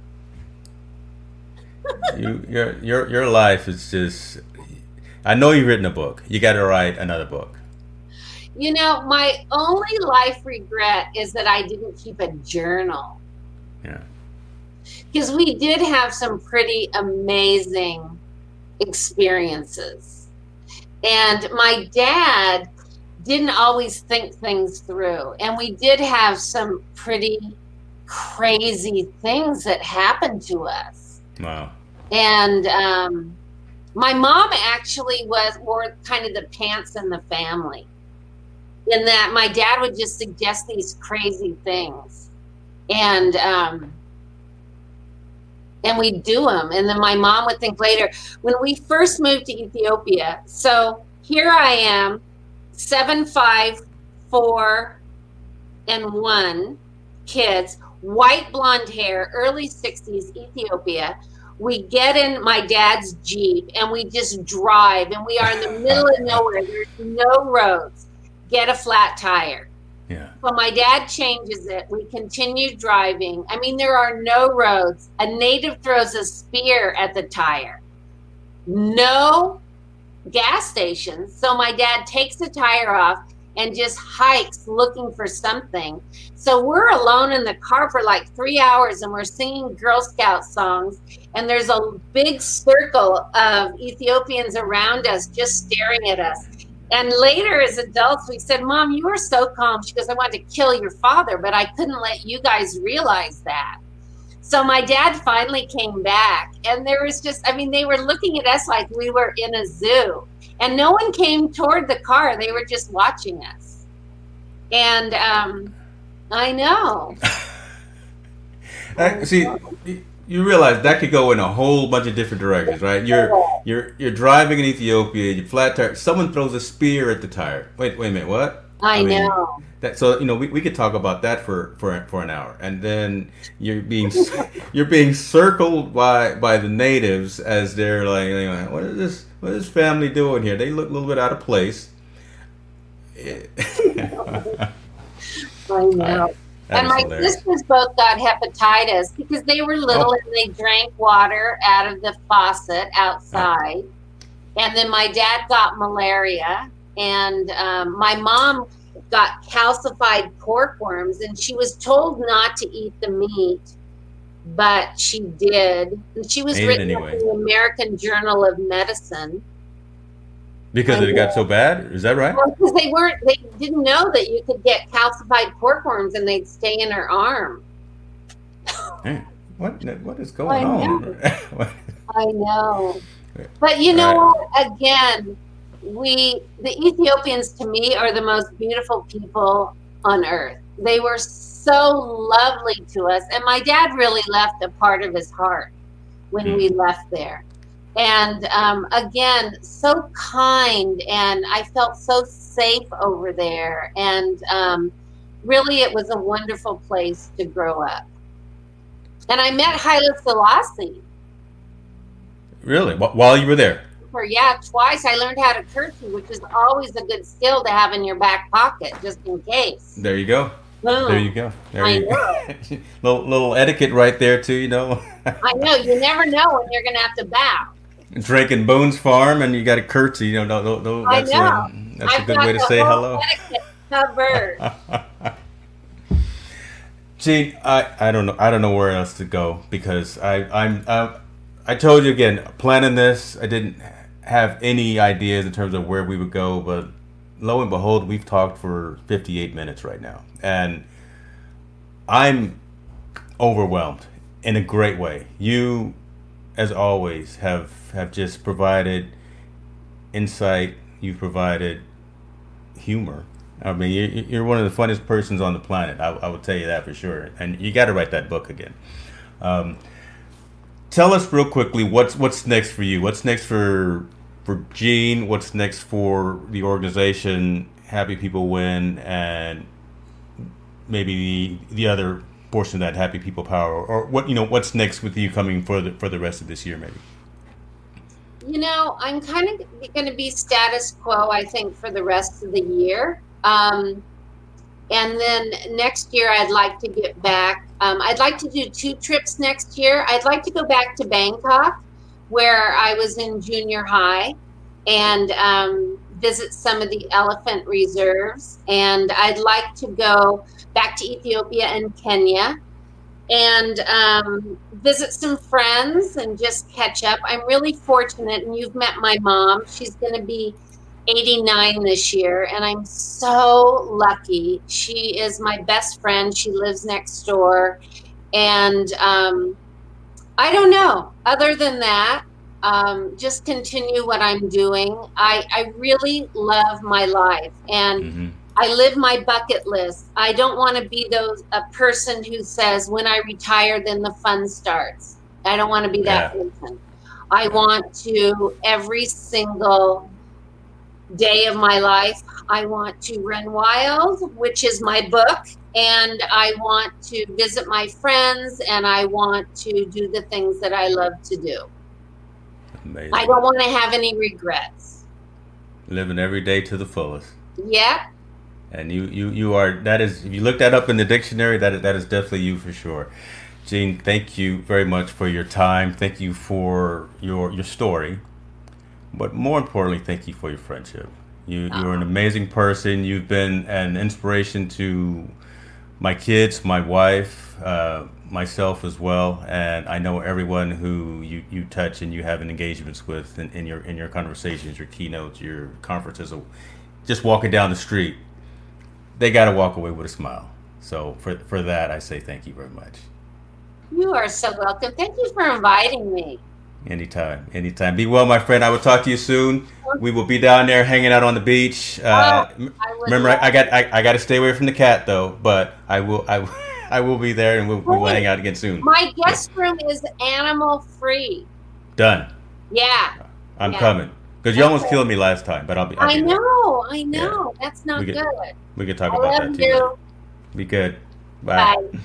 You, your your your life is just I know you've written a book. You got to write another book. You know, my only life regret is that I didn't keep a journal. Yeah. Because we did have some pretty amazing experiences. And my dad didn't always think things through. And we did have some pretty crazy things that happened to us. Wow. And um, my mom actually was wore kind of the pants in the family. In that my dad would just suggest these crazy things. And um, and we'd do them. And then my mom would think later, when we first moved to Ethiopia, so here I am seven, five, four, and one kids, white blonde hair, early 60s, Ethiopia. We get in my dad's Jeep and we just drive, and we are in the middle of nowhere. There's no roads. Get a flat tire. Yeah. Well, my dad changes it. We continue driving. I mean, there are no roads. A native throws a spear at the tire. No gas stations. So my dad takes the tire off and just hikes looking for something. So we're alone in the car for like three hours and we're singing Girl Scout songs. And there's a big circle of Ethiopians around us just staring at us. And later, as adults, we said, Mom, you were so calm. She goes, I wanted to kill your father, but I couldn't let you guys realize that. So my dad finally came back, and there was just, I mean, they were looking at us like we were in a zoo. And no one came toward the car, they were just watching us. And um, I know. See, you realize that could go in a whole bunch of different directions, right? You're you're you're driving in Ethiopia, you flat tire. Someone throws a spear at the tire. Wait, wait a minute, what? I, I mean, know. That so you know we, we could talk about that for, for for an hour, and then you're being you're being circled by by the natives as they're like, like, what is this? What is this family doing here? They look a little bit out of place. I know. That and my hilarious. sisters both got hepatitis because they were little Oh. and they drank water out of the faucet ah. outside. And then my dad got malaria, and um, my mom got calcified pork worms, and she was told not to eat the meat, but she did. And she was Ate written anyway. in the American Journal of Medicine. Because it got so bad? Is that right? Because they weren't, they didn't know that you could get calcified pork worms and they'd stay in her arm. What what is going I on? I know. But you know what? Again, we, the Ethiopians to me are the most beautiful people on earth. They were so lovely to us. And my dad really left a part of his heart when we left there. And um, again, so kind. And I felt so safe over there. And um, really, it was a wonderful place to grow up. And I met Haile Selassie. really? While you were there? For yeah, twice I learned how to curtsy, which is always a good skill to have in your back pocket, just in case. There you go. Boom. There you go. There I you go. little little etiquette right there too. You know, I know you never know when you're gonna have to bow. drinking Boone's Farm and you got a curtsy. You know, no, no, that's know. A, that's a good way to say hello. Covered. Jean, I, I don't know I don't know where else to go because I I'm uh, I told you again planning this I didn't have any ideas in terms of where we would go but lo and behold we've talked for 58 minutes right now and I'm overwhelmed in a great way you as always have have just provided insight you've provided humor I mean, you- you're one of the funniest persons on the planet. I, will tell you that for sure. And you got to write that book again. Um, tell us real quickly what's what's next for you. What's next for for Jean? What's next for the organization? Happy People Win, and maybe the the other portion of that Happy People Power, or what you know. What's next with you coming for the for the rest of this year, maybe? You know, I'm kind of going to be status quo, I think, for the rest of the year. Um, and then next year, I'd like to get back. Um, I'd like to do two trips next year. I'd like to go back to Bangkok, where I was in junior high, and um, visit some of the elephant reserves. And I'd like to go back to Ethiopia and Kenya and um, visit some friends and just catch up. I'm really fortunate, and you've met my mom. She's going to be 89 this year, and I'm so lucky. She is my best friend. She lives next door, and um, I don't know. Other than that, um, just continue what I'm doing. I, I really love my life, and Mm-hmm. I live my bucket list. I don't want to be those a person who says when I retire then the fun starts. I don't want to be that person. I want to every single day of my life I want to run wild, which is my book, and I want to visit my friends and I want to do the things that I love to do. Amazing. I don't want to have any regrets. Living every day to the fullest. Yeah. And you, you, you are that is if you look that up in the dictionary, that is, that is definitely you for sure. Jean, thank you very much for your time. Thank you for your your story, but more importantly, thank you for your friendship. You you're an amazing person. You've been an inspiration to my kids, my wife, uh, myself as well, and I know everyone who you, you touch and you have engagements with in, in your in your conversations, your keynotes, your conferences, just walking down the street they got to walk away with a smile. So for for that, I say thank you very much. You are so welcome. Thank you for inviting me. Anytime, anytime. Be well, my friend. I will talk to you soon. We will be down there hanging out on the beach. Uh, m- I remember, I, I got I, I got to stay away from the cat though, but I will I, will- I will be there and we'll, we will hang out again soon. My guest room is animal free. Done. Yeah, I'm Yeah. coming because you almost killed me last time, but I'll be. I'll I be there. know. I know. That's not We get- good. We can talk I about that too. you. Be good. Bye. Bye.